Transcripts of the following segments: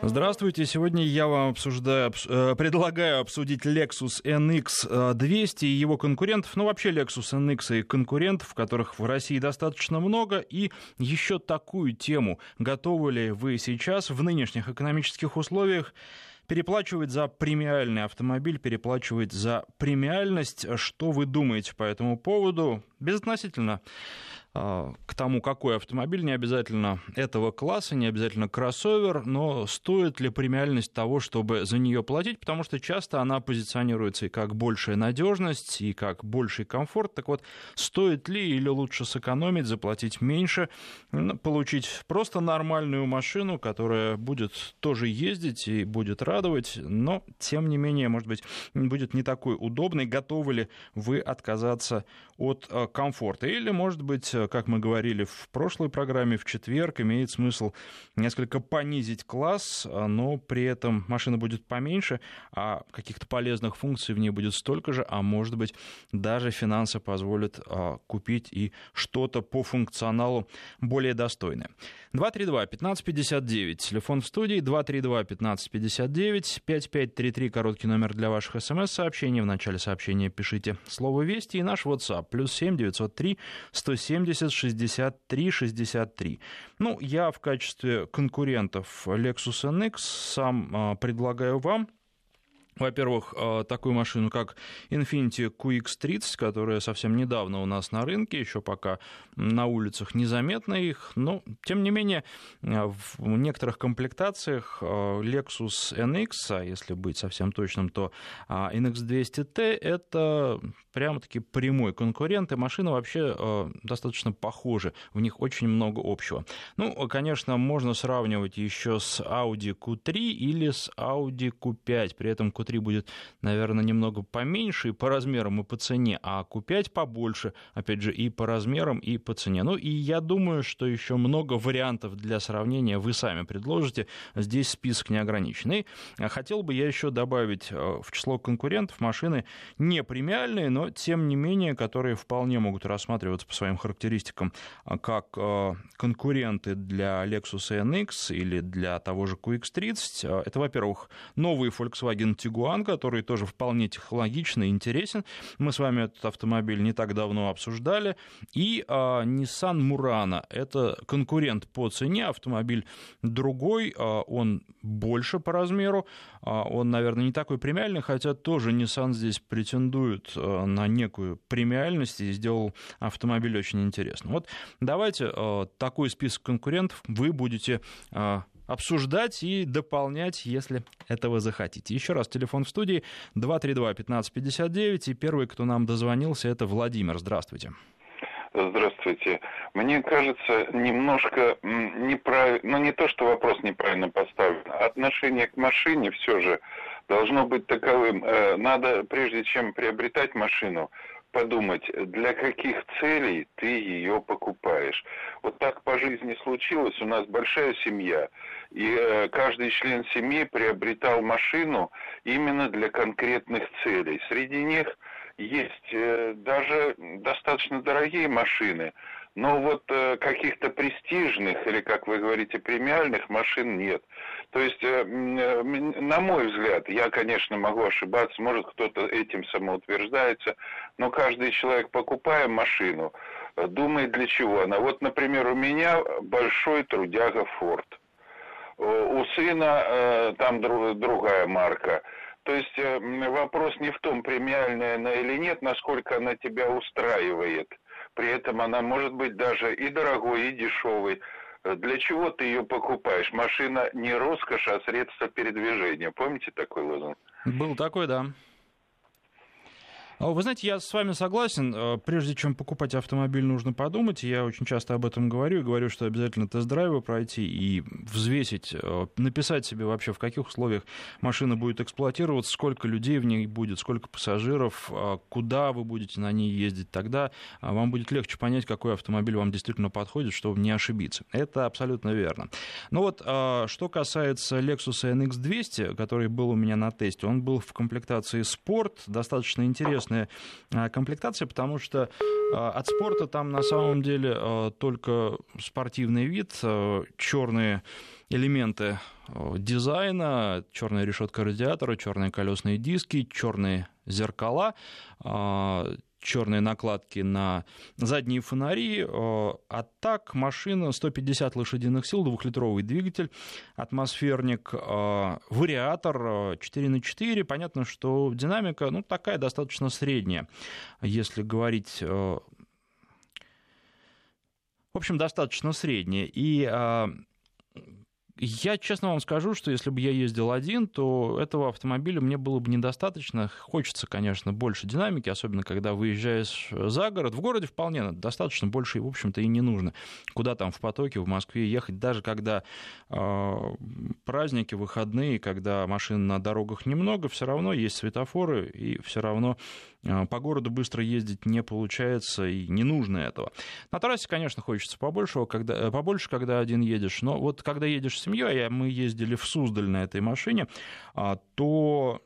Здравствуйте. Сегодня я вам обсуждаю, э, предлагаю обсудить Lexus NX 200 и его конкурентов. Ну, вообще Lexus NX и конкурентов, которых в России достаточно много. И еще такую тему. Готовы ли вы сейчас в нынешних экономических условиях переплачивать за премиальный автомобиль, переплачивать за премиальность? Что вы думаете по этому поводу? Безотносительно к тому, какой автомобиль, не обязательно этого класса, не обязательно кроссовер, но стоит ли премиальность того, чтобы за нее платить, потому что часто она позиционируется и как большая надежность, и как больший комфорт. Так вот, стоит ли или лучше сэкономить, заплатить меньше, получить просто нормальную машину, которая будет тоже ездить и будет радовать, но, тем не менее, может быть, будет не такой удобной. Готовы ли вы отказаться от а, комфорта? Или, может быть, как мы говорили в прошлой программе, в четверг, имеет смысл несколько понизить класс, но при этом машина будет поменьше, а каких-то полезных функций в ней будет столько же, а может быть даже финансы позволят а, купить и что-то по функционалу более достойное. 232-1559, телефон в студии, 232-1559, 5533, короткий номер для ваших смс-сообщений. В начале сообщения пишите слово «Вести» и наш WhatsApp, плюс 7 903 170 63 63. Ну, я в качестве конкурентов Lexus NX сам а, предлагаю вам во-первых, э, такую машину, как Infiniti QX30, которая совсем недавно у нас на рынке, еще пока на улицах незаметно их, но, тем не менее, э, в некоторых комплектациях э, Lexus NX, а если быть совсем точным, то NX200T — это прямо-таки прямой конкурент, и машины вообще достаточно похожи, в них очень много общего. Ну, конечно, можно сравнивать еще с Audi Q3 или с Audi Q5, при этом Q3 3 будет, наверное, немного поменьше и по размерам, и по цене, а Q5 побольше, опять же, и по размерам, и по цене. Ну, и я думаю, что еще много вариантов для сравнения вы сами предложите. Здесь список не ограниченный. Хотел бы я еще добавить э, в число конкурентов машины не премиальные, но, тем не менее, которые вполне могут рассматриваться по своим характеристикам э, как э, конкуренты для Lexus NX или для того же QX30. Это, во-первых, новый Volkswagen Tiguan, Tiguan, который тоже вполне технологичный и интересен. Мы с вами этот автомобиль не так давно обсуждали. И а, Nissan Murano. Это конкурент по цене, автомобиль другой, а, он больше по размеру, а, он, наверное, не такой премиальный, хотя тоже Nissan здесь претендует а, на некую премиальность и сделал автомобиль очень интересным. Вот давайте а, такой список конкурентов вы будете а, обсуждать и дополнять, если этого захотите. Еще раз, телефон в студии 232-1559, и первый, кто нам дозвонился, это Владимир. Здравствуйте. Здравствуйте. Мне кажется, немножко неправильно, ну не то, что вопрос неправильно поставлен, а отношение к машине все же должно быть таковым. Э, надо, прежде чем приобретать машину, подумать, для каких целей ты ее покупаешь. Вот так по жизни случилось, у нас большая семья, и э, каждый член семьи приобретал машину именно для конкретных целей. Среди них есть э, даже достаточно дорогие машины, но вот э, каких-то престижных или, как вы говорите, премиальных машин нет. То есть, э, э, на мой взгляд, я, конечно, могу ошибаться, может кто-то этим самоутверждается, но каждый человек, покупая машину, думает для чего она. Вот, например, у меня большой трудяга Форд. У сына там другая марка. То есть вопрос не в том, премиальная она или нет, насколько она тебя устраивает – при этом она может быть даже и дорогой, и дешевой. Для чего ты ее покупаешь? Машина не роскошь, а средство передвижения. Помните такой лозунг? Был такой, да. А вы знаете, я с вами согласен. Э, прежде чем покупать автомобиль, нужно подумать. Я очень часто об этом говорю. И говорю, что обязательно тест-драйвы пройти и взвесить, э, написать себе вообще, в каких условиях машина будет эксплуатироваться, сколько людей в ней будет, сколько пассажиров, э, куда вы будете на ней ездить. Тогда вам будет легче понять, какой автомобиль вам действительно подходит, чтобы не ошибиться. Это абсолютно верно. Но вот что касается Lexus NX200, который был у меня на тесте, он был в комплектации спорт, достаточно интересный интересная комплектация, потому что от спорта там на самом деле только спортивный вид, черные элементы дизайна, черная решетка радиатора, черные колесные диски, черные зеркала, черные накладки на задние фонари. А так машина 150 лошадиных сил, двухлитровый двигатель, атмосферник, вариатор 4 на 4. Понятно, что динамика ну, такая достаточно средняя, если говорить в общем, достаточно средняя. И я честно вам скажу, что если бы я ездил один, то этого автомобиля мне было бы недостаточно. Хочется, конечно, больше динамики, особенно когда выезжаешь за город. В городе вполне достаточно, больше, в общем-то, и не нужно. Куда там в потоке, в Москве ехать, даже когда э, праздники, выходные, когда машин на дорогах немного, все равно есть светофоры, и все равно по городу быстро ездить не получается, и не нужно этого. На трассе, конечно, хочется побольше, когда, побольше, когда один едешь, но вот когда едешь семьей, а мы ездили в Суздаль на этой машине, а, то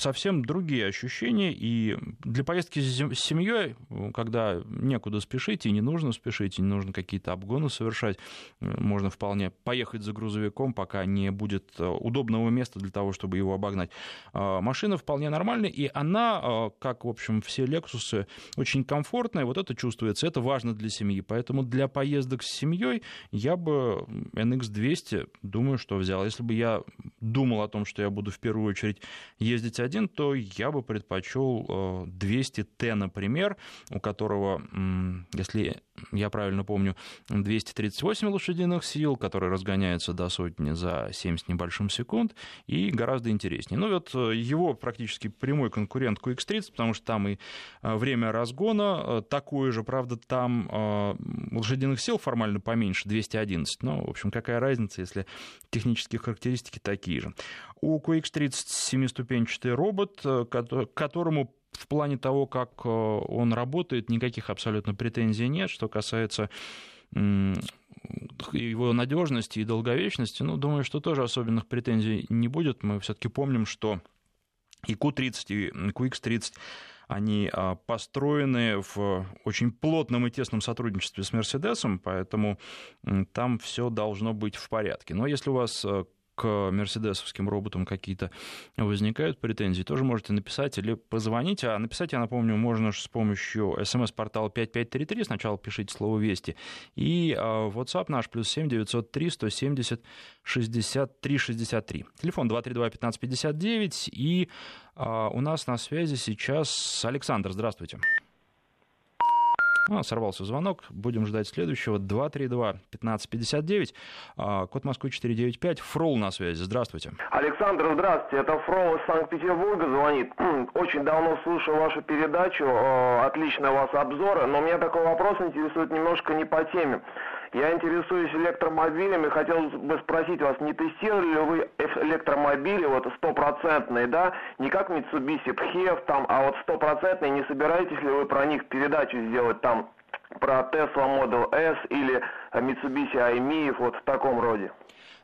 совсем другие ощущения. И для поездки с семьей, когда некуда спешить, и не нужно спешить, и не нужно какие-то обгоны совершать, можно вполне поехать за грузовиком, пока не будет э, удобного места для того, чтобы его обогнать. А, машина вполне нормальная, и она, э, как, в общем, все Lexus, очень комфортная. Вот это чувствуется, это важно для семьи. Поэтому для поездок с семьей я бы NX200, думаю, что взял. Если бы я думал о том, что я буду в первую очередь ездить один, то я бы предпочел 200T, э, например, у которого, если я правильно помню, 238 лошадиных сил, который разгоняется до сотни за 7 с небольшим секунд, и гораздо интереснее. Ну вот э, его практически прямой конкурент QX30, потому что там и э, время разгона такое же, правда, там лошадиных сил формально поменьше, 211, но, в общем, какая разница, если технические характеристики такие же. У QX30 семиступенчатый робот, э, к которому в плане того, как э, он работает, никаких абсолютно претензий нет. Что касается его надежности и долговечности, ну, думаю, что тоже особенных претензий не будет. Мы все-таки помним, что и Q30, и QX30 они а, построены в очень плотном и тесном сотрудничестве с Мерседесом, поэтому там все должно быть в порядке. Но если у вас э, к мерседесовским роботам какие-то возникают претензии, тоже можете написать или позвонить. А написать, я напомню, можно с помощью смс-портала 5533. Сначала пишите слово «Вести». И а, WhatsApp наш плюс 7 903 170 63 63. Телефон 232 1559. И а, у нас на связи сейчас Александр. Здравствуйте. Ну, сорвался звонок. Будем ждать следующего. 232-1559. А, код Москвы 495. Фрол на связи. Здравствуйте. Александр, здравствуйте. Это Фрол из Санкт-Петербурга звонит. Очень давно слушаю вашу передачу. Отлично у вас обзоры. Но меня такой вопрос интересует немножко не по теме. Я интересуюсь электромобилями, хотел бы спросить вас, не тестировали ли вы электромобили, вот стопроцентные, да, не как Mitsubishi PHEV там, а вот стопроцентные, не собираетесь ли вы про них передачу сделать там, про Tesla Model S или Mitsubishi i вот в таком роде?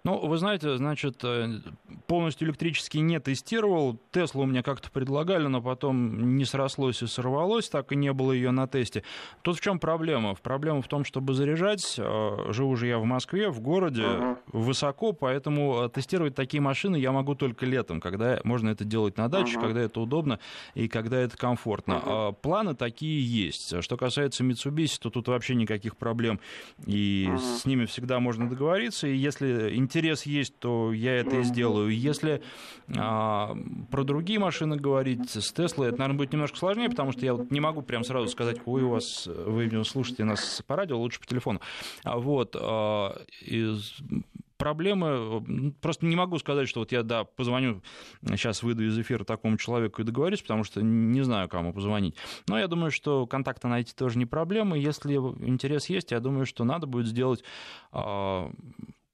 Ну, вы знаете, значит, э, полностью электрический не тестировал. Теслу меня как-то предлагали, но потом не срослось и сорвалось, так и не было ее на тесте. Тут в чем проблема? Проблема в том, чтобы заряжать, э, живу же я в Москве, в городе, uh-huh. высоко, поэтому э, тестировать такие машины я могу только летом, когда можно это делать на даче, uh-huh. когда это удобно и когда это комфортно. Uh-huh. Планы такие есть. Что касается Mitsubishi, то тут вообще никаких проблем, и uh-huh. с ними всегда можно договориться, и если интерес есть, то я это и сделаю. Если а, про другие машины говорить, с Теслой, это, наверное, будет немножко сложнее, потому что я вот не могу прям сразу сказать, ой, у вас, вы слушаете нас по радио, лучше по телефону. А вот, а, из проблемы, просто не могу сказать, что вот я, да, позвоню, сейчас выйду из эфира такому человеку и договорюсь, потому что не знаю, кому позвонить. Но я думаю, что контакты найти тоже не проблема. Если интерес есть, я думаю, что надо будет сделать а,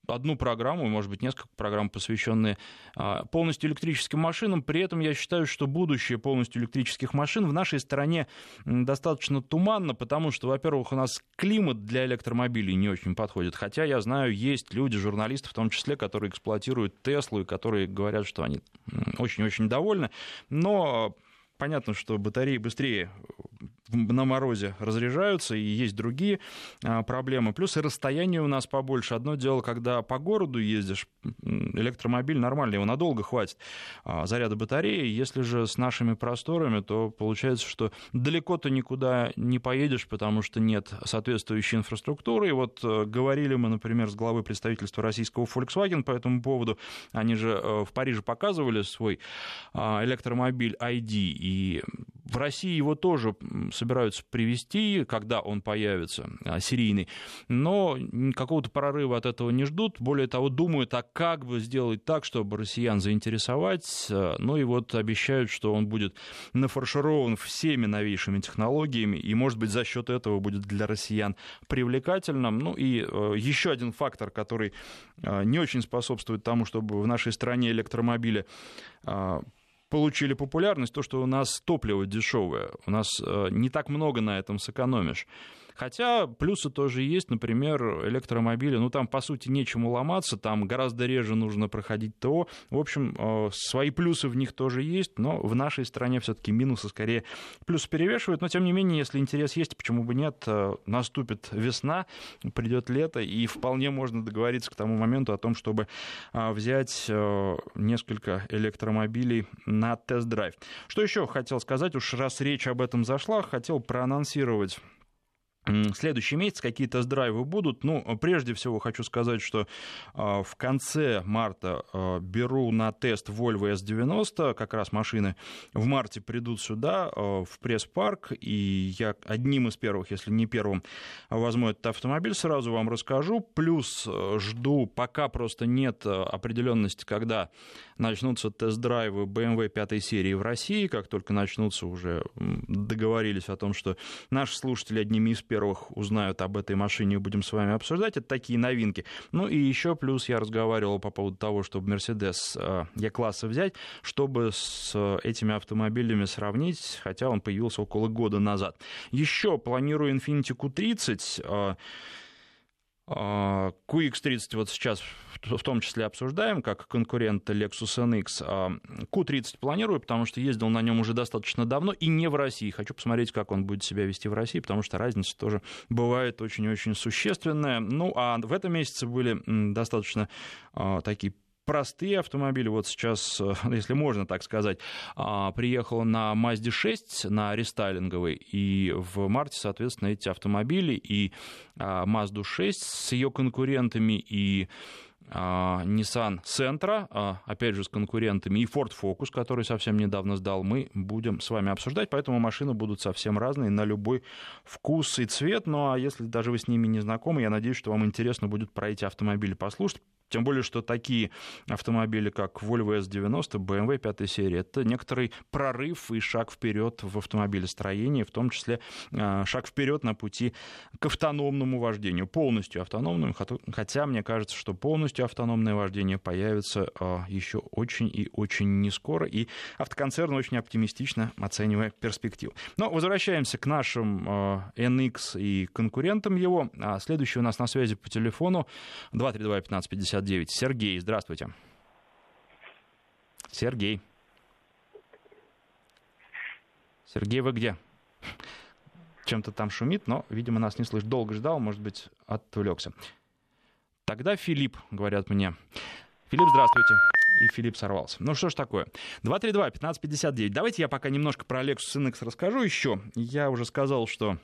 одну программу, может быть, несколько программ, посвященные а, полностью электрическим машинам. При этом я считаю, что будущее полностью электрических машин в нашей стране достаточно туманно, потому что, во-первых, у нас климат для электромобилей не очень подходит. Хотя я знаю, есть люди, журналисты в том числе, которые эксплуатируют Теслу и которые говорят, что они очень-очень довольны. Но понятно, что батареи быстрее на морозе разряжаются, и есть другие а, проблемы. Плюс и расстояние у нас побольше. Одно дело, когда по городу ездишь, электромобиль нормальный, его надолго хватит а, заряда батареи. Если же с нашими просторами, то получается, что далеко ты никуда не поедешь, потому что нет соответствующей инфраструктуры. И вот э, говорили мы, например, с главой представительства российского Volkswagen по этому поводу. Они же э, в Париже показывали свой а, электромобиль ID, и в России его тоже собираются привести, когда он появится, а, серийный, но какого-то прорыва от этого не ждут. Более того, думают, а как бы сделать так, чтобы россиян заинтересовать. А, ну и вот обещают, что он будет нафарширован всеми новейшими технологиями, и, может быть, за счет этого будет для россиян привлекательным. Ну и а, еще один фактор, который не очень способствует тому, чтобы в нашей стране электромобили получили популярность, то, что у нас топливо дешевое. У нас э, не так много на этом сэкономишь. Хотя плюсы тоже есть, например, электромобили, ну там по сути нечему ломаться, там гораздо реже нужно проходить ТО. В общем, э, свои плюсы в них тоже есть, но в нашей стране все-таки минусы скорее плюсы перевешивают. Но тем не менее, если интерес есть, почему бы нет, э, наступит весна, придет лето, и вполне можно договориться к тому моменту о том, чтобы э, взять несколько электромобилей на тест-драйв. Что еще хотел сказать, уж раз речь об этом зашла, хотел проанонсировать Следующий месяц какие тест-драйвы будут. Ну, прежде всего хочу сказать, что а, в конце марта а, беру на тест Volvo S90. Как раз машины в марте придут сюда, а, в пресс-парк. И я одним из первых, если не первым, возьму этот автомобиль. Сразу вам расскажу. Плюс жду, пока просто нет определенности, когда начнутся тест-драйвы BMW 5 серии в России. Как только начнутся, уже договорились о том, что наши слушатели одними из первых узнают об этой машине и будем с вами обсуждать. Это такие новинки. Ну и еще плюс я разговаривал по поводу того, чтобы Mercedes E-класса взять, чтобы с этими автомобилями сравнить, хотя он появился около года назад. Еще планирую Infiniti Q30. QX30 вот сейчас в том числе обсуждаем, как конкурент Lexus NX. Q30 планирую, потому что ездил на нем уже достаточно давно и не в России. Хочу посмотреть, как он будет себя вести в России, потому что разница тоже бывает очень-очень существенная. Ну, а в этом месяце были достаточно а, такие простые автомобили. Вот сейчас, э, если можно так сказать, а, приехал на Mazda 6, на рестайлинговый, и в марте, соответственно, эти автомобили и а, Mazda 6 с ее конкурентами и а, Nissan Sentra, опять же, с конкурентами, и Ford Focus, который совсем недавно сдал, мы будем с вами обсуждать, поэтому машины будут совсем разные, на любой вкус и цвет, ну а если даже вы с ними не знакомы, я надеюсь, что вам интересно будет про эти автомобили послушать, тем более, что такие автомобили, как Volvo S90, BMW 5 серии, это некоторый прорыв и шаг вперед в автомобилестроении, в том числе а, шаг вперед на пути к автономному вождению, полностью автономному, хотя мне кажется, что полностью автономное вождение появится а, еще очень и очень не скоро, и автоконцерн очень оптимистично оценивает перспективу. Но возвращаемся к нашим NX а, и конкурентам его. Следующий у нас на связи по телефону 232 1550 59. Сергей, здравствуйте. Сергей. Сергей, вы где? Чем-то там шумит, но, видимо, нас не слышит. Долго ждал, может быть, отвлекся. Тогда Филипп, говорят мне. Филипп, здравствуйте. И Филипп сорвался. Ну что ж такое. 232-1559. Давайте я пока немножко про Lexus NX расскажу еще. Я уже сказал, что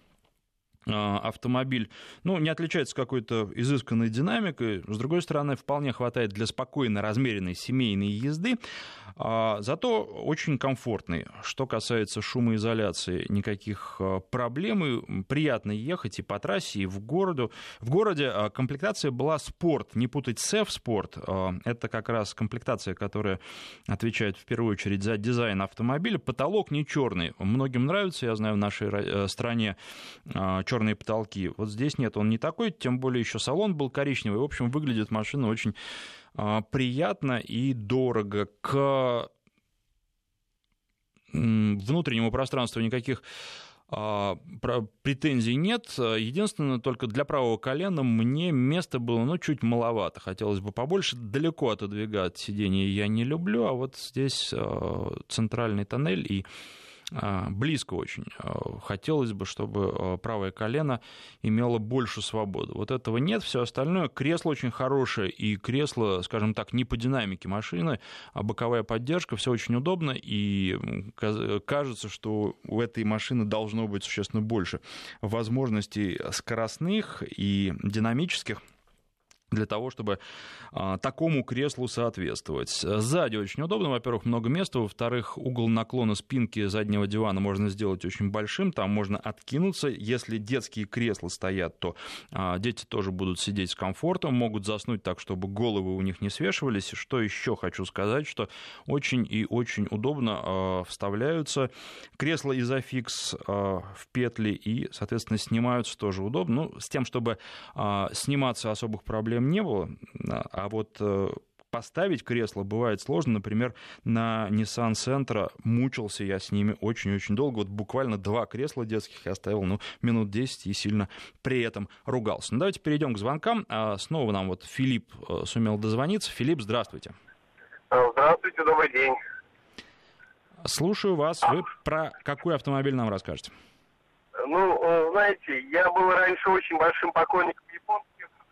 автомобиль, ну, не отличается какой-то изысканной динамикой, с другой стороны, вполне хватает для спокойной, размеренной семейной езды, а, зато очень комфортный. Что касается шумоизоляции, никаких а, проблем, приятно ехать и по трассе, и в, городу. в городе. Комплектация была спорт, не путать с F-спорт, это как раз комплектация, которая отвечает в первую очередь за дизайн автомобиля. Потолок не черный, многим нравится, я знаю, в нашей э, стране черные потолки. Вот здесь нет, он не такой, тем более еще салон был коричневый. В общем, выглядит машина очень а, приятно и дорого. К внутреннему пространству никаких а, претензий нет. Единственное, только для правого колена мне места было ну, чуть маловато. Хотелось бы побольше. Далеко отодвигать сиденье я не люблю, а вот здесь а, центральный тоннель и близко очень. А, хотелось бы, чтобы а, правое колено имело больше свободы. Вот этого нет, все остальное. Кресло очень хорошее, и кресло, скажем так, не по динамике машины, а боковая поддержка, все очень удобно, и кажется, что у этой машины должно быть существенно больше возможностей скоростных и динамических для того, чтобы а, такому креслу соответствовать. Сзади очень удобно, во-первых, много места, во-вторых, угол наклона спинки заднего дивана можно сделать очень большим, там можно откинуться. Если детские кресла стоят, то а, дети тоже будут сидеть с комфортом, могут заснуть так, чтобы головы у них не свешивались. Что еще хочу сказать, что очень и очень удобно а, вставляются кресла изофикс а, в петли и, соответственно, снимаются тоже удобно. Ну, с тем, чтобы а, сниматься особых проблем проблем не было, а вот э, поставить кресло бывает сложно. Например, на Nissan Sentra мучился я с ними очень-очень долго. Вот буквально два кресла детских я оставил, ну, минут 10 и сильно при этом ругался. Ну, давайте перейдем к звонкам. А, снова нам вот Филипп э, сумел дозвониться. Филипп, здравствуйте. А, здравствуйте, добрый день. Слушаю вас. Вы про какой автомобиль нам расскажете? Ну, э, знаете, я был раньше очень большим поклонником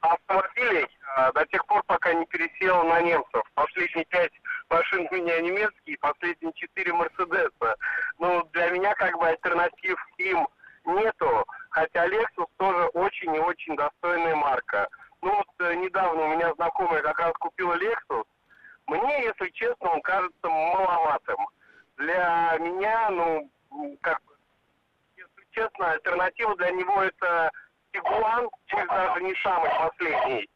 автомобилей а, до тех пор, пока не пересел на немцев. Последние пять машин у меня немецкие, последние четыре Мерседеса. Ну, для меня как бы альтернатив им нету, хотя Lexus тоже очень и очень достойная марка. Ну вот э, недавно у меня знакомая как раз купила Lexus. Мне, если честно, он кажется маловатым. Для меня, ну, как бы, если честно, альтернатива для него это Тигуан, пусть даже не самый последний.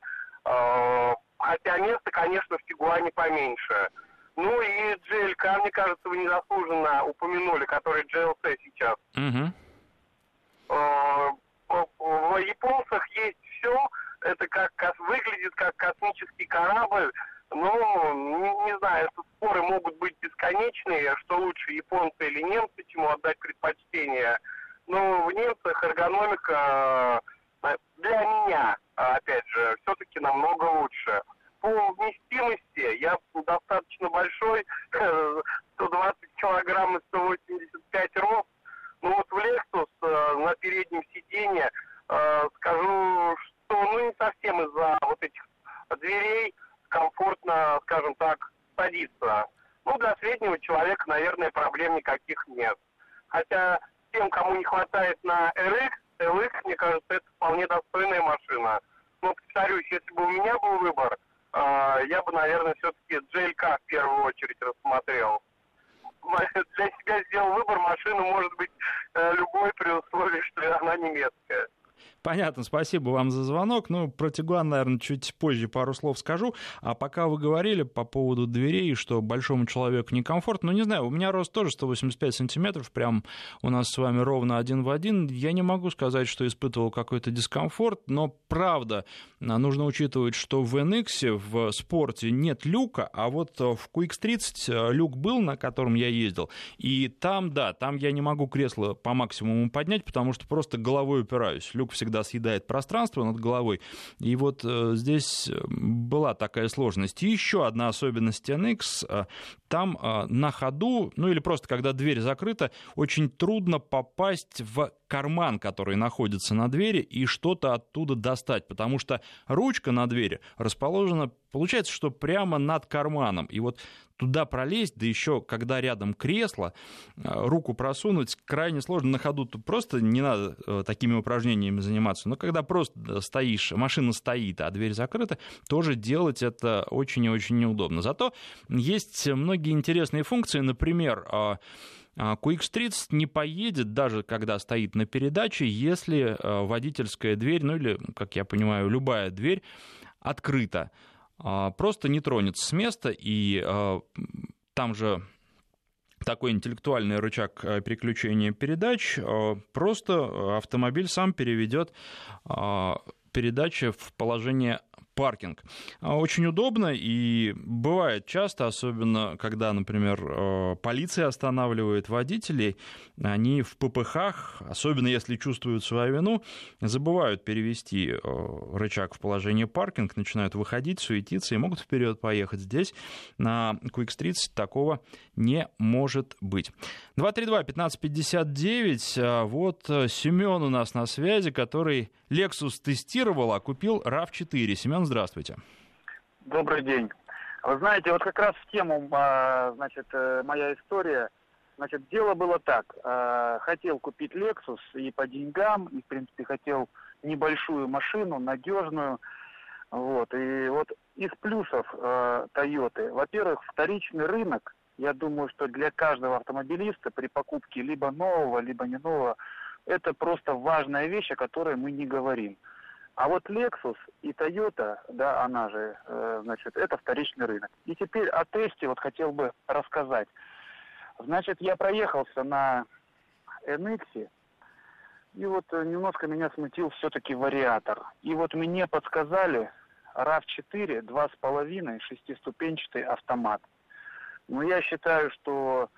А, хотя место, конечно, в Тигуане поменьше. Ну и GLK, мне кажется, вы незаслуженно упомянули, который GLC сейчас. Угу. В японцах есть все. Это как выглядит как космический корабль. Ну, не, не знаю, это споры могут быть бесконечные, что лучше японцы или немцы, чему отдать предпочтение. Но в немцах эргономика э, для меня, опять же, все-таки намного лучше. По вместимости я достаточно большой, 120 килограмм и 185 рост. Ну вот в Lexus э, на переднем сиденье э, скажу, что ну не совсем из-за вот этих дверей комфортно, скажем так, садиться. Ну, для среднего человека, наверное, проблем никаких нет. Хотя тем, кому не хватает на RX, LX, мне кажется, это вполне достойная машина. Но, повторюсь, если бы у меня был выбор, э, я бы, наверное, все-таки GLK в первую очередь рассмотрел. Для себя сделал выбор, машина может быть э, любой при условии, что она немецкая. Понятно, спасибо вам за звонок. Ну, про Тигуан, наверное, чуть позже пару слов скажу. А пока вы говорили по поводу дверей, что большому человеку некомфортно, ну, не знаю, у меня рост тоже 185 сантиметров, прям у нас с вами ровно один в один. Я не могу сказать, что испытывал какой-то дискомфорт, но правда, нужно учитывать, что в NX в спорте нет люка, а вот в QX30 люк был, на котором я ездил, и там, да, там я не могу кресло по максимуму поднять, потому что просто головой упираюсь. Люк всегда всегда съедает пространство над головой. И вот э, здесь э, была такая сложность. И еще одна особенность NX. Э, там на ходу, ну или просто когда дверь закрыта, очень трудно попасть в карман, который находится на двери, и что-то оттуда достать, потому что ручка на двери расположена, получается, что прямо над карманом. И вот туда пролезть, да еще когда рядом кресло, э, руку просунуть крайне сложно на ходу. Просто не надо э, такими упражнениями заниматься. Но когда просто стоишь, машина стоит, а дверь закрыта, тоже делать это очень и очень неудобно. Зато есть многие интересные функции. Например, а, а, QX30 не поедет, даже когда стоит на передаче, если э, водительская дверь, ну или, как я понимаю, любая дверь открыта. А, просто не тронется с места, и а, там же такой интеллектуальный рычаг э, переключения передач, а, просто автомобиль сам переведет передачи в положение паркинг. Очень удобно и бывает часто, особенно когда, например, полиция останавливает водителей, они в ППХ, особенно если чувствуют свою вину, забывают перевести рычаг в положение паркинг, начинают выходить, суетиться и могут вперед поехать. Здесь на Quick Street такого не может быть. 232-1559. А вот э, Семен у нас на связи, который Lexus тестировал, а купил RAV4. Семен, здравствуйте. Добрый день. Вы знаете, вот как раз в тему, а, значит, э, моя история. Значит, дело было так. А, хотел купить Lexus и по деньгам, и, в принципе, хотел небольшую машину, надежную. Вот. И вот из плюсов э, Toyota, во-первых, вторичный рынок, я думаю, что для каждого автомобилиста при покупке либо нового, либо не нового, это просто важная вещь, о которой мы не говорим. А вот Lexus и Toyota, да, она же, э, значит, это вторичный рынок. И теперь о тесте вот хотел бы рассказать. Значит, я проехался на NX, и вот э, немножко меня смутил все-таки вариатор. И вот мне подсказали RAV4, 2,5, шестиступенчатый автомат. Но я считаю, что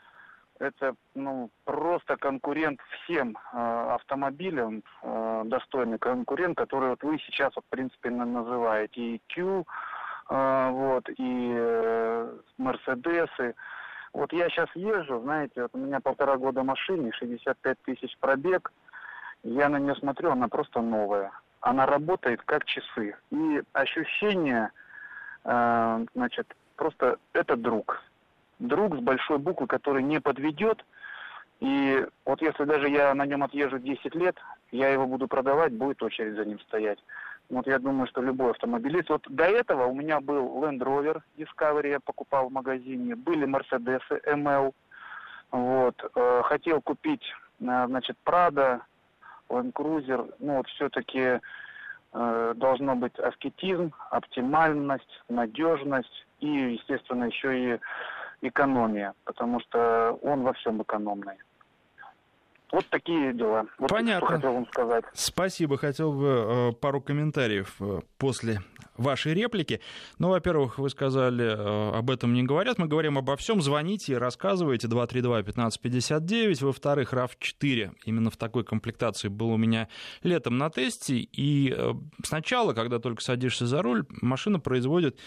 это ну, просто конкурент всем э, автомобилям, э, достойный конкурент, который вот вы сейчас, вот, в принципе, называете. И Q, э, вот, и э, Мерседесы. Вот я сейчас езжу, знаете, вот у меня полтора года машине, 65 тысяч пробег. Я на нее смотрю, она просто новая. Она работает как часы. И ощущение, э, значит, просто это друг. Друг с большой буквы, который не подведет. И вот если даже я на нем отъезжу 10 лет, я его буду продавать, будет очередь за ним стоять. Вот я думаю, что любой автомобилист. Вот до этого у меня был Land Rover Discovery, я покупал в магазине, были Mercedes ML. Вот, э, хотел купить, э, значит, Prado, Land Cruiser, ну вот все-таки э, должно быть аскетизм, оптимальность, надежность и, естественно, еще и экономия, потому что он во всем экономный. Вот такие дела. Вот Понятно. Что хотел вам сказать. Спасибо. Хотел бы э, пару комментариев э, после вашей реплики. Ну, во-первых, вы сказали, э, об этом не говорят. Мы говорим обо всем. Звоните, рассказывайте. 232-1559. Во-вторых, RAV4 именно в такой комплектации был у меня летом на тесте. И сначала, когда только садишься за руль, машина производит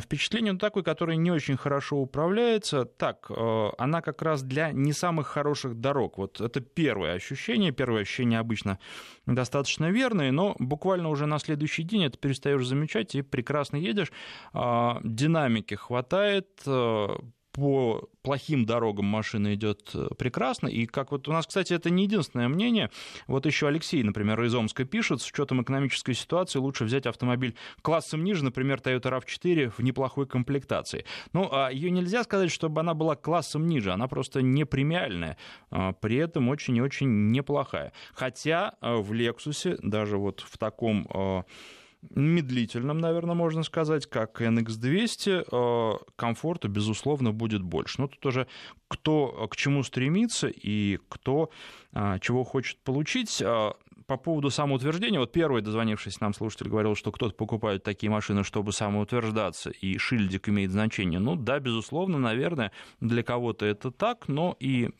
впечатление ну, такой, который не очень хорошо управляется. Так, она как раз для не самых хороших дорог. Вот это первое ощущение. Первое ощущение обычно достаточно верные, но буквально уже на следующий день это перестаешь замечать и прекрасно едешь. А, динамики хватает, э, по плохим дорогам машина идет э, прекрасно. И как вот у нас, кстати, это не единственное мнение. Вот еще Алексей, например, из Омска пишет, с учетом экономической ситуации лучше взять автомобиль классом ниже, например, Toyota RAV4 в неплохой комплектации. Ну, а ее нельзя сказать, чтобы она была классом ниже, она просто не премиальная, а при этом очень и очень неплохая. Хотя э, в Lexus, даже вот в таком э, медлительным, наверное, можно сказать, как NX200, э, комфорта, безусловно, будет больше. Но тут уже кто к чему стремится и кто э, чего хочет получить. Э, по поводу самоутверждения, вот первый дозвонившийся нам слушатель говорил, что кто-то покупает такие машины, чтобы самоутверждаться, и шильдик имеет значение. Ну да, безусловно, наверное, для кого-то это так, но и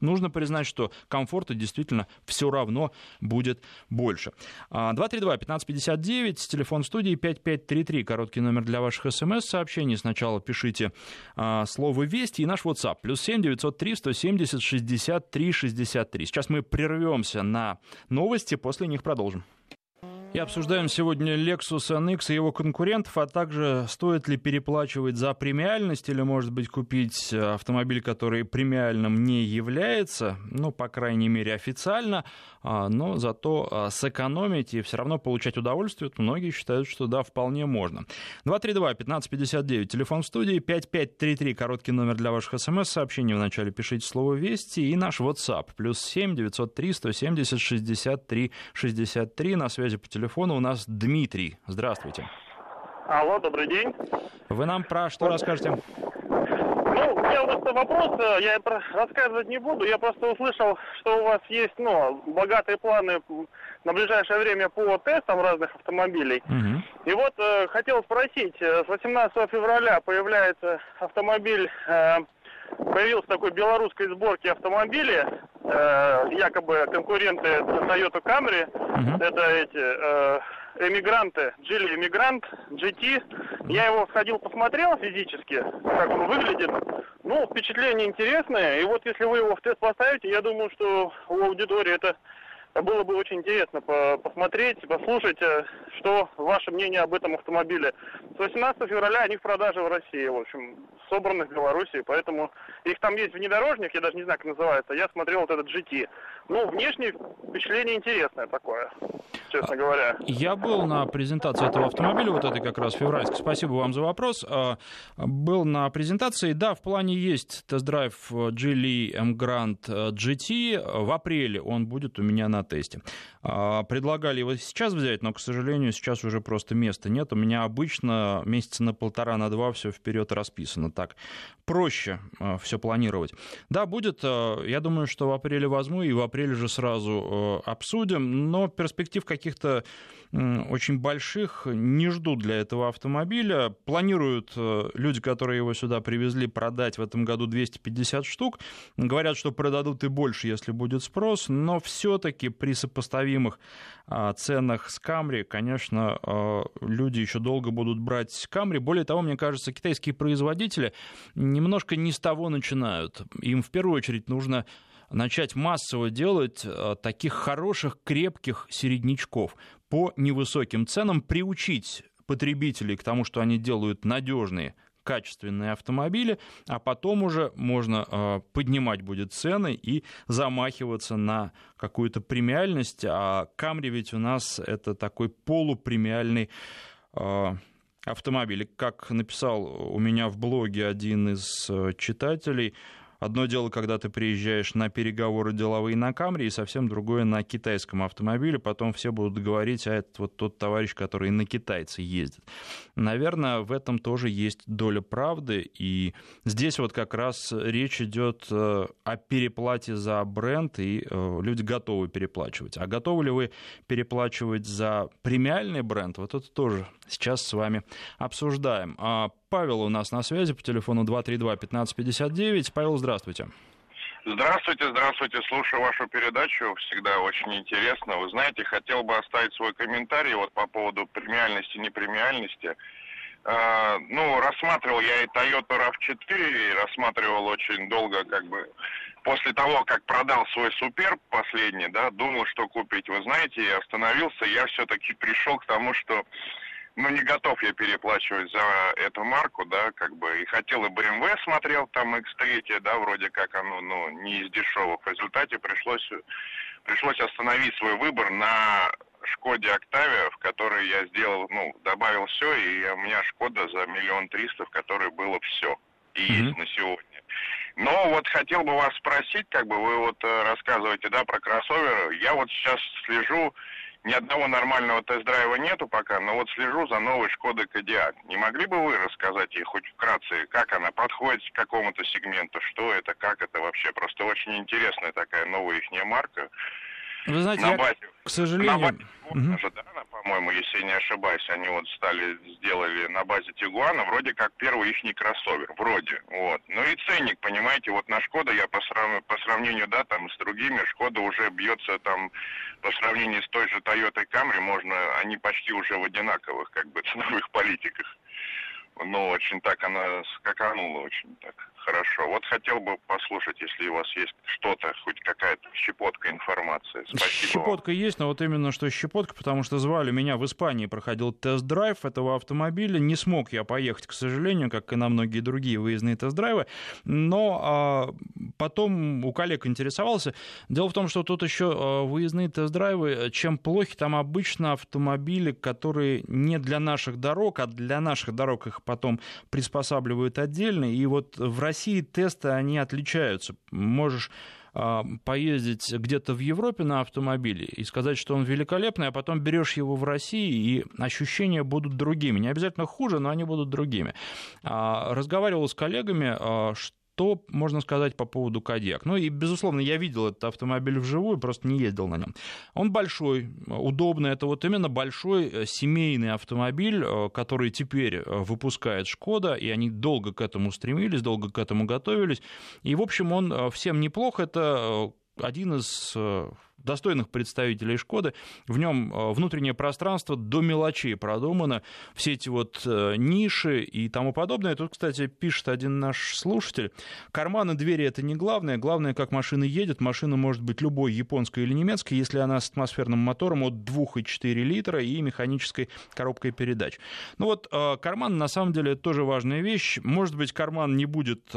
нужно признать, что комфорта действительно все равно будет больше. 232-1559, а, телефон студии 5533, короткий номер для ваших смс-сообщений. Сначала пишите а, слово «Вести» и наш WhatsApp. Плюс 7 903 170 63 63. Сейчас мы прервемся на новости, после них продолжим. И обсуждаем сегодня Lexus NX и его конкурентов, а также стоит ли переплачивать за премиальность или, может быть, купить автомобиль, который премиальным не является, ну, по крайней мере, официально, а, но зато а, сэкономить и все равно получать удовольствие. Многие считают, что да, вполне можно. 232-1559, телефон в студии, 5533, короткий номер для ваших смс-сообщений. Вначале пишите слово «Вести» и наш WhatsApp, плюс 7 903 170 63 63, на связи по телефону телефону у нас Дмитрий. Здравствуйте. Алло, добрый день. Вы нам про что расскажете? Ну, у меня просто вопрос, э, я рассказывать не буду, я просто услышал, что у вас есть, ну, богатые планы на ближайшее время по тестам разных автомобилей. Мгм. И вот э, хотел спросить, э, с 18 февраля появляется автомобиль, э, появился такой белорусской сборки автомобили, э, якобы конкуренты Toyota Camry, Мгм. это эти э, эмигранты, Джили Эмигрант, GT. Я его сходил, посмотрел физически, как он выглядит. Ну, впечатление интересное. И вот если вы его в тест поставите, я думаю, что у аудитории это было бы очень интересно по- посмотреть, послушать, э, что ваше мнение об этом автомобиле. С 18 февраля они в продаже в России, в общем, собраны в Беларуси, поэтому их там есть внедорожник, я даже не знаю, как называется, я смотрел вот этот GT. Ну, внешне впечатление интересное такое, честно говоря. Я был на презентации этого автомобиля, вот этой как раз февральской. Спасибо вам за вопрос. А, Был на презентации. Да, в плане есть тест-драйв Geely M Grand GT. В апреле он будет у меня на тесте. А, Предлагали его сейчас взять, но, к сожалению, сейчас уже просто места нет. У меня обычно месяца на полтора, на два все вперед расписано. Так проще все планировать. Да, будет. э, Я думаю, что в апреле возьму, и в апреле же сразу обсудим. Но перспектив каких-то очень больших не жду для этого автомобиля. Планируют э, люди, которые его сюда привезли, продать в этом году 250 штук. Говорят, что продадут и больше, если будет спрос. Но все-таки при сопоставимых а, ценах с Камри, конечно, э, люди еще долго будут брать Камри. Более того, мне кажется, китайские производители немножко не с того начинают. Им в первую очередь нужно начать массово делать э, таких хороших, крепких середнячков по невысоким ценам, приучить потребителей к тому, что они делают надежные качественные автомобили, а потом уже можно э, поднимать будет цены и замахиваться на какую-то премиальность. А Камри ведь у нас это такой полупремиальный э, автомобиль. Как написал у меня в блоге один из э, читателей, Одно дело, когда ты приезжаешь на переговоры деловые на Камри, и совсем другое на китайском автомобиле. Потом все будут говорить, а это вот тот товарищ, который на китайце ездит. Наверное, в этом тоже есть доля правды. И здесь вот как раз речь идет э, о переплате за бренд, и э, люди готовы переплачивать. А готовы ли вы переплачивать за премиальный бренд? Вот это тоже сейчас с вами обсуждаем. Павел у нас на связи по телефону 232-1559. Павел, здравствуйте. Здравствуйте, здравствуйте. Слушаю вашу передачу. Всегда очень интересно. Вы знаете, хотел бы оставить свой комментарий вот по поводу премиальности, непремиальности. А, ну, рассматривал я и Toyota RAV4, и рассматривал очень долго, как бы, после того, как продал свой Супер последний, да, думал, что купить. Вы знаете, я остановился, я все-таки пришел к тому, что ну, не готов я переплачивать за эту марку, да, как бы, и хотел и BMW смотрел, там X3, да, вроде как оно, ну, не из дешевых. В результате пришлось, пришлось остановить свой выбор на Шкоде Октавия, в которой я сделал, ну, добавил все, и у меня Шкода за миллион триста, в которой было все, и Мгм. есть на сегодня. Но вот хотел бы вас спросить, как бы вы вот э, рассказываете, да, про кроссовер. Я вот сейчас слежу, ни одного нормального тест-драйва нету пока, но вот слежу за новой Шкодой Кодиак. Не могли бы вы рассказать ей хоть вкратце, как она подходит к какому-то сегменту, что это, как это вообще? Просто очень интересная такая новая их марка. Вы знаете, на я, базе, к на сожалению... базе Мгм. Тигуана же, да, по-моему, если я не ошибаюсь, они вот стали, сделали на базе Тигуана вроде как первый их кроссовер, вроде, вот. Ну и ценник, понимаете, вот на Шкода я по, срав... по сравнению, да, там, с другими, Шкода уже бьется там, по сравнению с той же Toyota Camry, можно, они почти уже в одинаковых, как бы, ценовых политиках. Ну, очень так она скаканула, очень так хорошо. Вот хотел бы послушать, если у вас есть что-то, хоть какая-то щепотка информации. Спасибо вам. Щепотка есть, но вот именно что щепотка, потому что звали меня в Испании, проходил тест-драйв этого автомобиля. Не смог я поехать, к сожалению, как и на многие другие выездные тест-драйвы. Но а, потом у коллег интересовался. Дело в том, что тут еще а, выездные тест-драйвы, чем плохи, там обычно автомобили, которые не для наших дорог, а для наших дорог их потом приспосабливают отдельно. И вот в России тесты, они отличаются. Можешь а, поездить где-то в Европе на автомобиле и сказать, что он великолепный, а потом берешь его в России, и ощущения будут другими. Не обязательно хуже, но они будут другими. А, Разговаривал с коллегами, а, что можно сказать по поводу Кадьяк? Ну и, безусловно, я видел этот автомобиль вживую, просто не ездил на нем. Он большой, удобный. Это вот именно большой э, семейный автомобиль, э, который теперь выпускает Шкода, и они долго к этому стремились, долго к этому готовились. И, в общем, он всем неплох. Это один из достойных представителей Шкоды. В нем э, внутреннее пространство до мелочей продумано. Все эти вот э, ниши и тому подобное. Тут, кстати, пишет один наш слушатель. Карманы двери это не главное. Главное, как машина едет. Машина может быть любой, японской или немецкой, если она с атмосферным мотором от 2,4 литра и механической коробкой передач. Ну вот, э, карман на самом деле тоже важная вещь. Может быть, карман не будет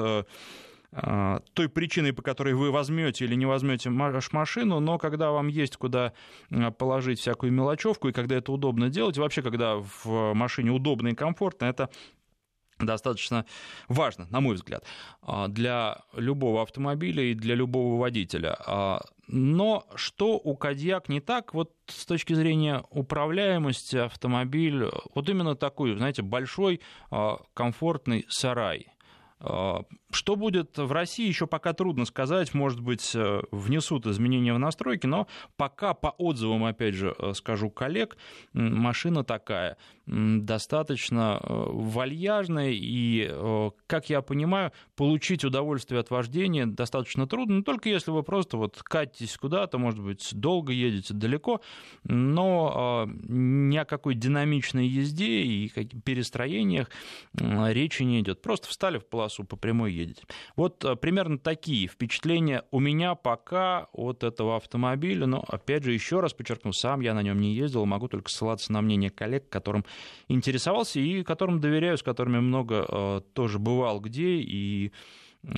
той причиной, по которой вы возьмете или не возьмете машину, но когда вам есть куда а, положить всякую мелочевку, и когда это удобно делать, вообще, когда в машине удобно и комфортно, это достаточно важно, на мой взгляд, а, для любого автомобиля и для любого водителя. Но что у Кадьяк не так, вот с точки зрения управляемости автомобиль, вот именно такой, знаете, большой комфортный сарай – а, что будет в России, еще пока трудно сказать. Может быть, э, внесут изменения в настройки, но пока по отзывам, опять же, э, скажу коллег, машина такая, достаточно э, вальяжная, и, как я понимаю, получить удовольствие от вождения достаточно трудно, не только если вы просто вот катитесь куда-то, может быть, долго едете далеко, но ни о какой динамичной езде и перестроениях речи не идет. Просто встали в полосу по прямой едете. Вот э, примерно такие впечатления у меня пока от этого автомобиля. Но, опять же, еще раз подчеркну, сам я на нем не ездил, могу только ссылаться на мнение коллег, которым интересовался и которым доверяю, с которыми много э, тоже бывал где, и э,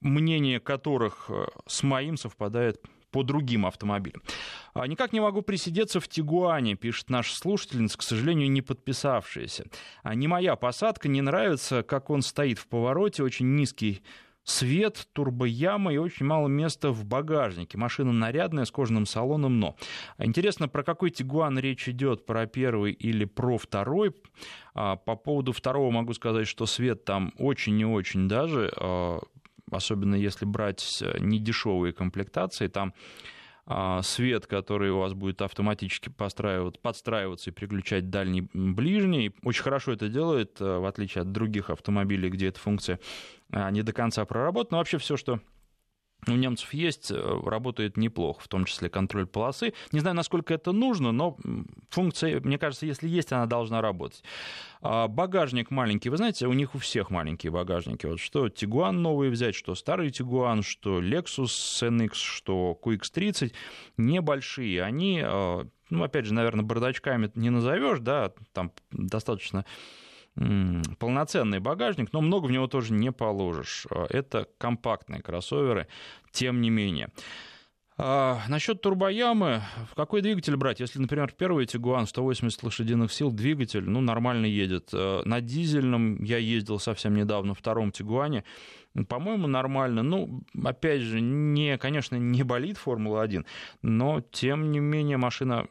мнение которых с моим совпадает по другим автомобилям. А, никак не могу присидеться в Тигуане, пишет наша слушательница, к сожалению, не подписавшаяся. А, не моя посадка, не нравится, как он стоит в повороте, очень низкий свет, турбояма и очень мало места в багажнике. Машина нарядная, с кожаным салоном, но. Интересно, про какой Тигуан речь идет, про первый или про второй? А, по поводу второго могу сказать, что свет там очень и очень даже особенно если брать э, недешевые комплектации, там а, свет, который у вас будет автоматически подстраиваться и переключать дальний, ближний. Очень хорошо это делает, э, в отличие от других автомобилей, где эта функция а, не до конца проработана. Вообще все, что у немцев есть, э, работает неплохо, в том числе контроль полосы. Не знаю, насколько это нужно, но функция, мне кажется, если есть, она должна работать. А багажник маленький, вы знаете, у них у всех маленькие багажники. Вот что Тигуан новый взять, что старый Тигуан, что Lexus NX, что QX30, небольшие. Они, э, ну, опять же, наверное, бардачками не назовешь, да, там достаточно полноценный багажник, но много в него тоже не положишь. А, это компактные кроссоверы, тем не менее. А, насчет турбоямы, какой двигатель брать? Если, например, первый Тигуан 180 лошадиных сил, двигатель, ну, нормально едет. А, на дизельном я ездил совсем недавно, втором Тигуане, по-моему, нормально. Ну, опять же, не, конечно, не болит Формула-1, но, тем не менее, машина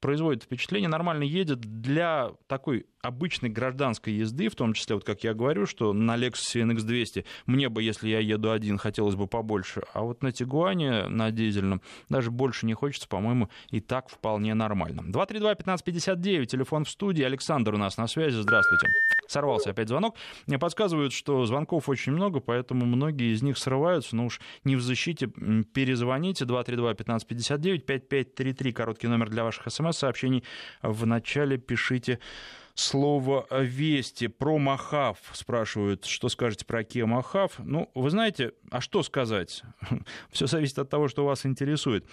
производит впечатление, нормально едет для такой обычной гражданской езды, в том числе, вот как я говорю, что на Lexus NX200 мне бы, если я еду один, хотелось бы побольше, а вот на Тигуане, на дизельном, даже больше не хочется, по-моему, и так вполне нормально. 232-1559, телефон в студии, Александр у нас на связи, здравствуйте. Сорвался опять звонок. Мне подсказывают, что звонков очень много, поэтому многие из них срываются, но уж не в защите. Перезвоните 232-1559, 5533, короткий номер для ваших смс-сообщений. В начале пишите слово «вести». Про Махав спрашивают, что скажете про Kia Махав. Ну, вы знаете, а что сказать? Все зависит от того, что вас интересует.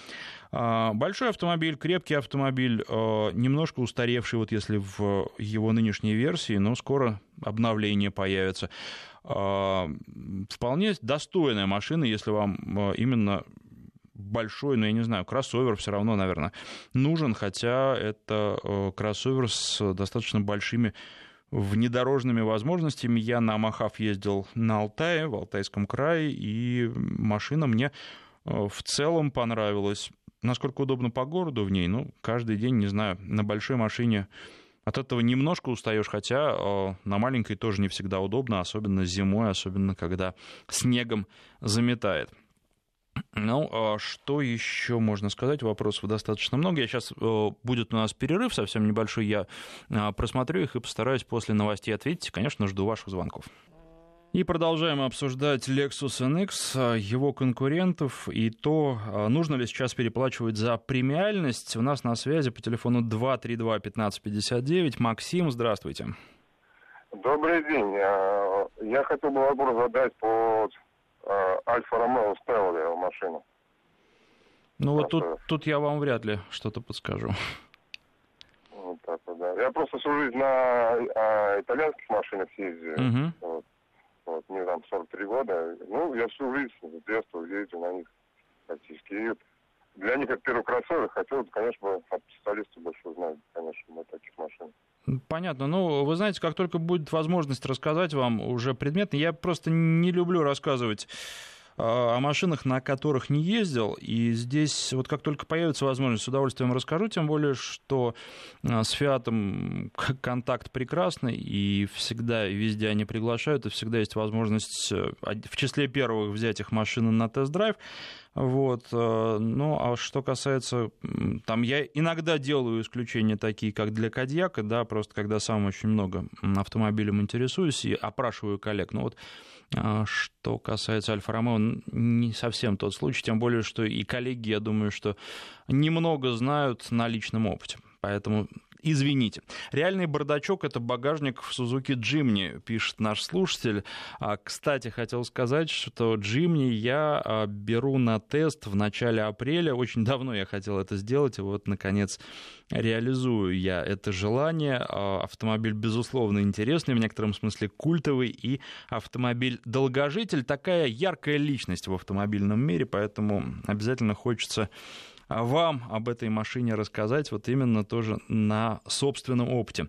А, большой автомобиль, крепкий автомобиль, а, немножко устаревший, вот если в его нынешней версии, но скоро обновление появится. А, вполне достойная машина, если вам именно большой, ну, я не знаю, кроссовер все равно, наверное, нужен, хотя это э, кроссовер с достаточно большими внедорожными возможностями. Я на Махав ездил на Алтае, в Алтайском крае, и машина мне э, в целом понравилась. Насколько удобно по городу в ней, ну, каждый день, не знаю, на большой машине От этого немножко устаешь, хотя э, на маленькой тоже не всегда удобно, особенно зимой, особенно когда снегом заметает. Ну, а что еще можно сказать? Вопросов достаточно много. Я сейчас э, будет у нас перерыв совсем небольшой. Я э, просмотрю их и постараюсь после новостей ответить. Конечно, жду ваших звонков. И продолжаем обсуждать Lexus NX, его конкурентов и то, нужно ли сейчас переплачивать за премиальность. У нас на связи по телефону 232-1559. Максим, здравствуйте. Добрый день. Я хотел бы вопрос задать по Альфа Ромео Стелла машину. Ну вот тут, тут я вам вряд ли что-то подскажу. Вот так вот, да. Я просто всю жизнь на а, итальянских машинах ездил. Угу. Вот. Вот, мне там 43 года. Ну, я всю жизнь с детства ездил на них практически. И для них это первый кроссовер. Хотел, конечно, от специалистов больше узнать, конечно, на таких машинах. Понятно. Ну, вы знаете, как только будет возможность рассказать вам уже предметно, я просто не люблю рассказывать о машинах, на которых не ездил. И здесь вот как только появится возможность, с удовольствием расскажу, тем более, что а, с Фиатом контакт прекрасный, и всегда и везде они приглашают, и всегда есть возможность э, в числе первых взять их машины на тест-драйв. Вот. Э, ну, а что касается... Там я иногда делаю исключения такие, как для Кадьяка, да, просто когда сам очень много автомобилем интересуюсь и опрашиваю коллег. Ну вот что касается Альфа-Ромео, не совсем тот случай, тем более, что и коллеги, я думаю, что немного знают на личном опыте. Поэтому Извините. Реальный бардачок — это багажник в Сузуки Джимни, пишет наш слушатель. А, кстати, хотел сказать, что Джимни я а, беру на тест в начале апреля. Очень давно я хотел это сделать, и вот, наконец, реализую я это желание. А, автомобиль, безусловно, интересный, в некотором смысле культовый, и автомобиль долгожитель, такая яркая личность в автомобильном мире, поэтому обязательно хочется вам об этой машине рассказать вот именно тоже на собственном опыте.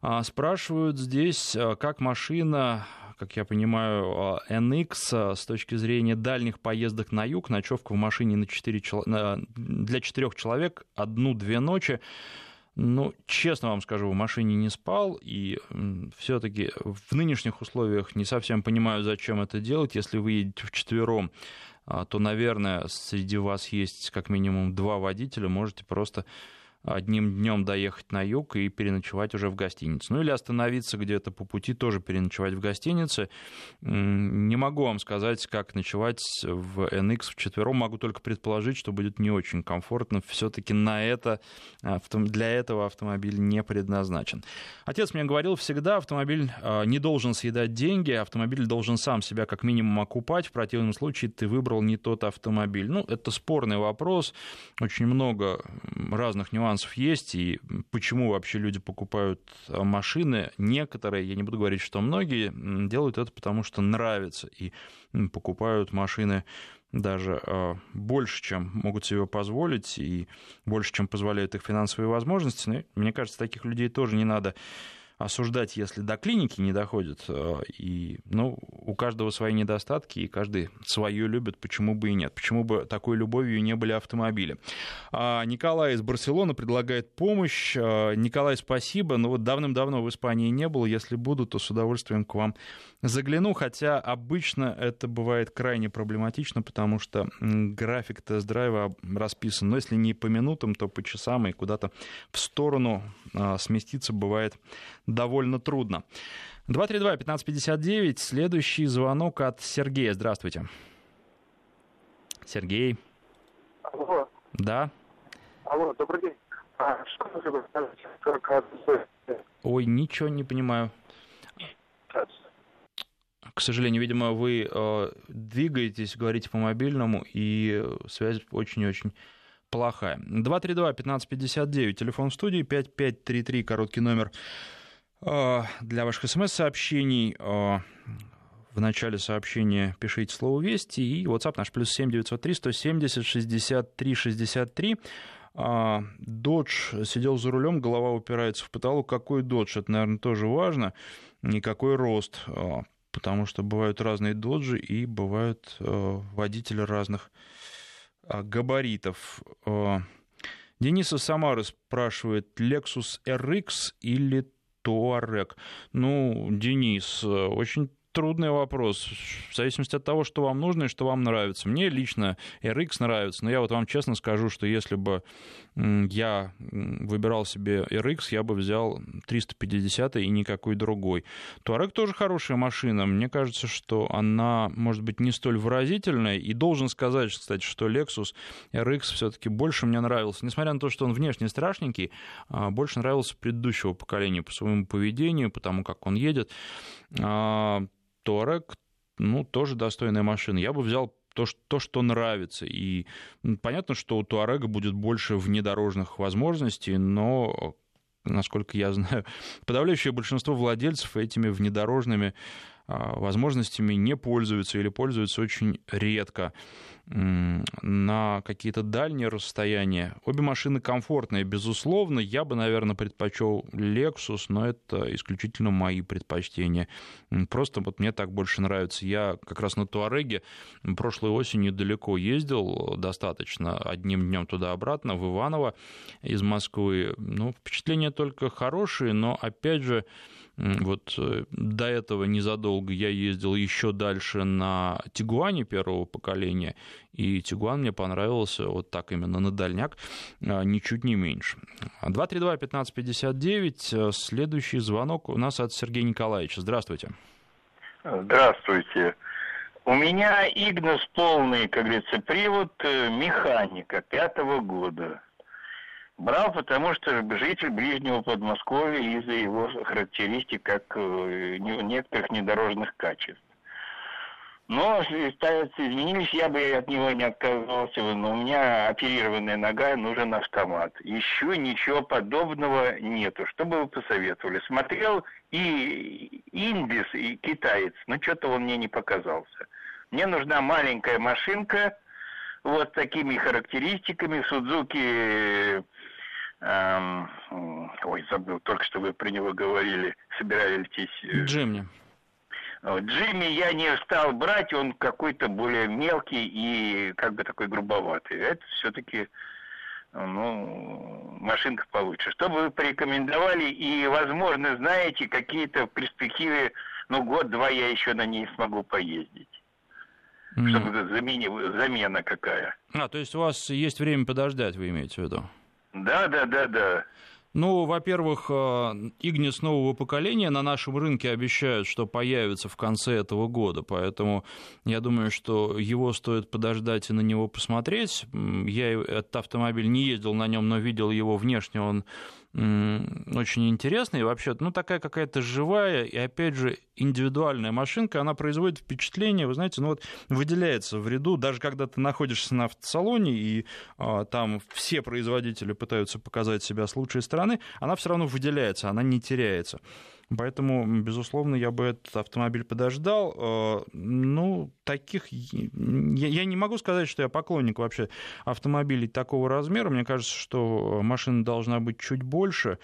А, спрашивают здесь, а, как машина как я понимаю, NX а, с точки зрения дальних поездок на юг, ночевка в машине на 4, для четырех человек, одну-две ночи. Ну, честно вам скажу, в машине не спал, и все-таки в нынешних условиях не совсем понимаю, зачем это делать, если вы едете вчетвером а, то, наверное, среди вас есть как минимум два водителя, можете просто одним днем доехать на юг и переночевать уже в гостинице. Ну или остановиться где-то по пути, тоже переночевать в гостинице. Не могу вам сказать, как ночевать в NX в четвером. Могу только предположить, что будет не очень комфортно. Все-таки на это, для этого автомобиль не предназначен. Отец мне говорил всегда, автомобиль а, не должен съедать деньги, автомобиль должен сам себя как минимум окупать. В противном случае ты выбрал не тот автомобиль. Ну, это спорный вопрос. Очень много разных нюансов нюансов есть, и почему вообще люди покупают а, машины. Некоторые, я не буду говорить, что многие, делают это потому, что нравится, и покупают машины даже а, больше, чем могут себе позволить, и больше, чем позволяют их финансовые возможности. Но, мне кажется, таких людей тоже не надо осуждать, если до клиники не доходит. Э, и, ну, у каждого свои недостатки, и каждый свое любит, почему бы и нет. Почему бы такой любовью не были автомобили. А Николай из Барселоны предлагает помощь. А, Николай, спасибо. Но вот давным-давно в Испании не был. Если буду, то с удовольствием к вам загляну. Хотя обычно это бывает крайне проблематично, потому что график тест-драйва расписан. Но если не по минутам, то по часам и куда-то в сторону а, сместиться бывает довольно трудно. 232-1559, следующий звонок от Сергея. Здравствуйте. Сергей. Алло. Да. Алло, добрый день. А что вы Ой, ничего не понимаю. К сожалению, видимо, вы э, двигаетесь, говорите по мобильному, и связь очень-очень плохая. 232-1559, телефон в студии, 5533, короткий номер для ваших смс-сообщений а, в начале сообщения пишите слово «Вести» и WhatsApp наш плюс 7 903 170 63 63. Додж сидел за рулем, голова упирается в потолок. Какой додж? Это, наверное, тоже важно. Никакой рост, а, потому что бывают разные доджи и бывают водители разных габаритов. Денис из Самары спрашивает, Lexus RX или Touareg? Ну, Денис, очень трудный вопрос. В зависимости от того, что вам нужно и что вам нравится. Мне лично RX нравится, но я вот вам честно скажу, что если бы я выбирал себе RX, я бы взял 350 и никакой другой. Touareg тоже хорошая машина. Мне кажется, что она, может быть, не столь выразительная. И должен сказать, кстати, что Lexus RX все-таки больше мне нравился. Несмотря на то, что он внешне страшненький, а, больше нравился предыдущего поколения по своему поведению, по тому, как он едет. А, Touareg, ну, тоже достойная машина. Я бы взял то, то, что нравится. И понятно, что у Туарега будет больше внедорожных возможностей, но, насколько я знаю, подавляющее большинство владельцев этими внедорожными возможностями не пользуются или пользуются очень редко на какие-то дальние расстояния. Обе машины комфортные, безусловно. Я бы, наверное, предпочел Lexus, но это исключительно мои предпочтения. Просто вот мне так больше нравится. Я как раз на Туареге прошлой осенью далеко ездил, достаточно, одним днем туда-обратно, в Иваново из Москвы. Ну, впечатления только хорошие, но, опять же, вот э, до этого незадолго я ездил еще дальше на Тигуане первого поколения, и Тигуан мне понравился вот так именно на дальняк, а, ничуть не меньше. 232-1559, э, следующий звонок у нас от Сергея Николаевича. Здравствуйте. Здравствуйте. У меня Игнус полный, как говорится, привод э, механика пятого года. Брал, потому что житель ближнего Подмосковья из-за его характеристик как э, некоторых недорожных качеств. Но изменились, я бы от него не отказывался, но у меня оперированная нога, нужен автомат. Еще ничего подобного нету. Что бы вы посоветовали? Смотрел и Индис, и китаец, но что-то он мне не показался. Мне нужна маленькая машинка, вот такими характеристиками. Судзуки Эм, ой, забыл, только что вы про него говорили, собирались... Э, Джимни. Джимми я не стал брать, он какой-то более мелкий и как бы такой грубоватый. Это все-таки ну, машинка получше. Что бы вы порекомендовали и, возможно, знаете, какие-то в перспективе, ну, год-два я еще на ней смогу поездить. Mm. Чтобы замена, замена какая. А, то есть у вас есть время подождать, вы имеете в виду? Да, да, да, да. Ну, во-первых, Игнис нового поколения на нашем рынке обещают, что появится в конце этого года, поэтому я думаю, что его стоит подождать и на него посмотреть. Я этот автомобиль не ездил на нем, но видел его внешне, он очень интересная и вообще, ну, такая какая-то живая и, опять же, индивидуальная машинка, она производит впечатление, вы знаете, ну вот выделяется в ряду, даже когда ты находишься на автосалоне и а, там все производители пытаются показать себя с лучшей стороны, она все равно выделяется, она не теряется. Поэтому, безусловно, я бы этот автомобиль подождал. Э, ну, таких... Я не могу сказать, что я поклонник вообще автомобилей такого размера. Мне кажется, что машина должна быть чуть больше.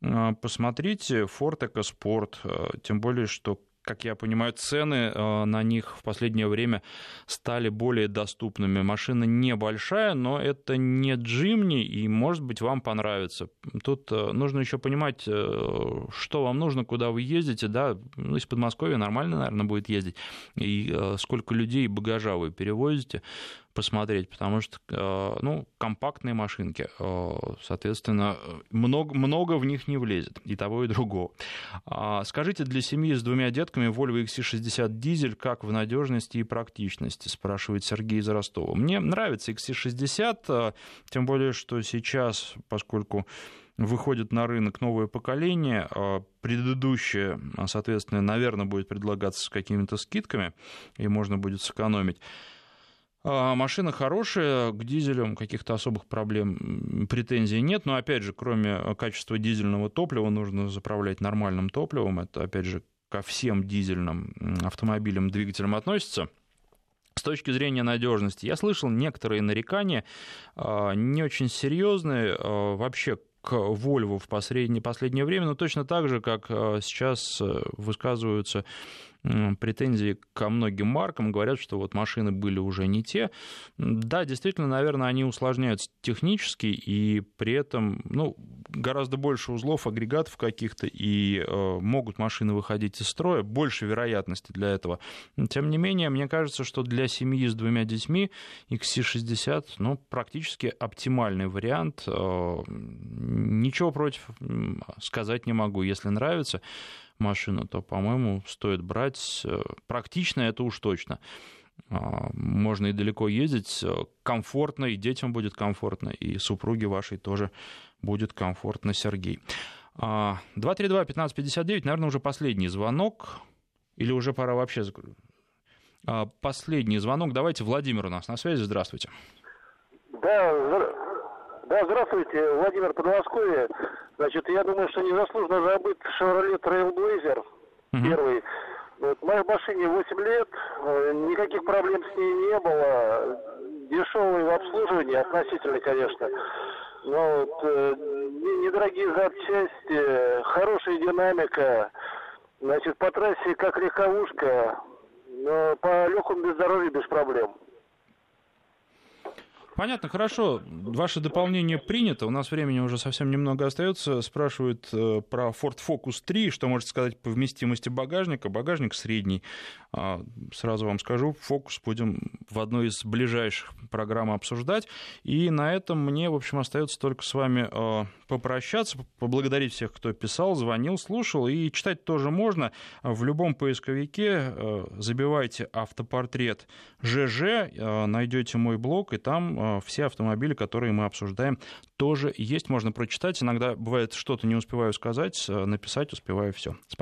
Э, посмотрите Ford EcoSport, э, тем более, что как я понимаю, цены э, на них в последнее время стали более доступными. Машина небольшая, но это не Джимни, и, может быть, вам понравится. Тут э, нужно еще понимать, э, что вам нужно, куда вы ездите. Да, ну, из Подмосковья нормально, наверное, будет ездить. И сколько людей и багажа вы перевозите посмотреть, потому что, э, ну, компактные машинки, э, соответственно, много, много в них не влезет, и того, и другого. А, скажите, для семьи с двумя детками Volvo XC60 дизель как в надежности и практичности, спрашивает Сергей из Ростова. Мне нравится XC60, э, тем более, что сейчас, поскольку выходит на рынок новое поколение, предыдущее, соответственно, наверное, будет предлагаться с какими-то скидками, и можно будет сэкономить. А, машина хорошая, к дизелям каких-то особых проблем, претензий нет, но опять же, кроме качества дизельного топлива, нужно заправлять нормальным топливом, это опять же ко всем дизельным автомобилям, двигателям относится. С точки зрения надежности, я слышал некоторые нарекания, а, не очень серьезные, а, вообще к Volvo в последнее, последнее время, но точно так же, как сейчас высказываются претензии ко многим маркам, говорят, что вот машины были уже не те. Да, действительно, наверное, они усложняются технически, и при этом ну, гораздо больше узлов, агрегатов каких-то, и э, могут машины выходить из строя, больше вероятности для этого. Тем не менее, мне кажется, что для семьи с двумя детьми XC60 ну, практически оптимальный вариант. Э, ничего против сказать не могу. Если нравится, машину, то, по-моему, стоит брать. Э, практично это уж точно. А, можно и далеко ездить, э, комфортно, и детям будет комфортно, и супруге вашей тоже будет комфортно, Сергей. 232-1559, а, наверное, уже последний звонок, или уже пора вообще... А, последний звонок, давайте, Владимир у нас на связи, здравствуйте. Да, да, здравствуйте, Владимир Подмосковье. Значит, я думаю, что незаслуженно забыт Chevrolet Trailblazer угу. первый. Вот, моей машине 8 лет, э, никаких проблем с ней не было. Дешевый в обслуживании, относительно, конечно. Но вот, э, недорогие запчасти, хорошая динамика. Значит, по трассе как легковушка, но по легкому бездорожью без проблем. Понятно, хорошо. Ваше дополнение принято. У нас времени уже совсем немного остается. Спрашивают э, про Ford Focus 3. Что можете сказать по вместимости багажника? Багажник средний. А, сразу вам скажу, Focus будем в одной из ближайших программ обсуждать. И на этом мне, в общем, остается только с вами э, попрощаться, поблагодарить всех, кто писал, звонил, слушал. И читать тоже можно. В любом поисковике э, забивайте автопортрет ЖЖ, найдете мой блог, и там Э, все автомобили, которые мы обсуждаем, тоже есть, можно прочитать. Иногда бывает, что-то не успеваю сказать, э, написать успеваю все.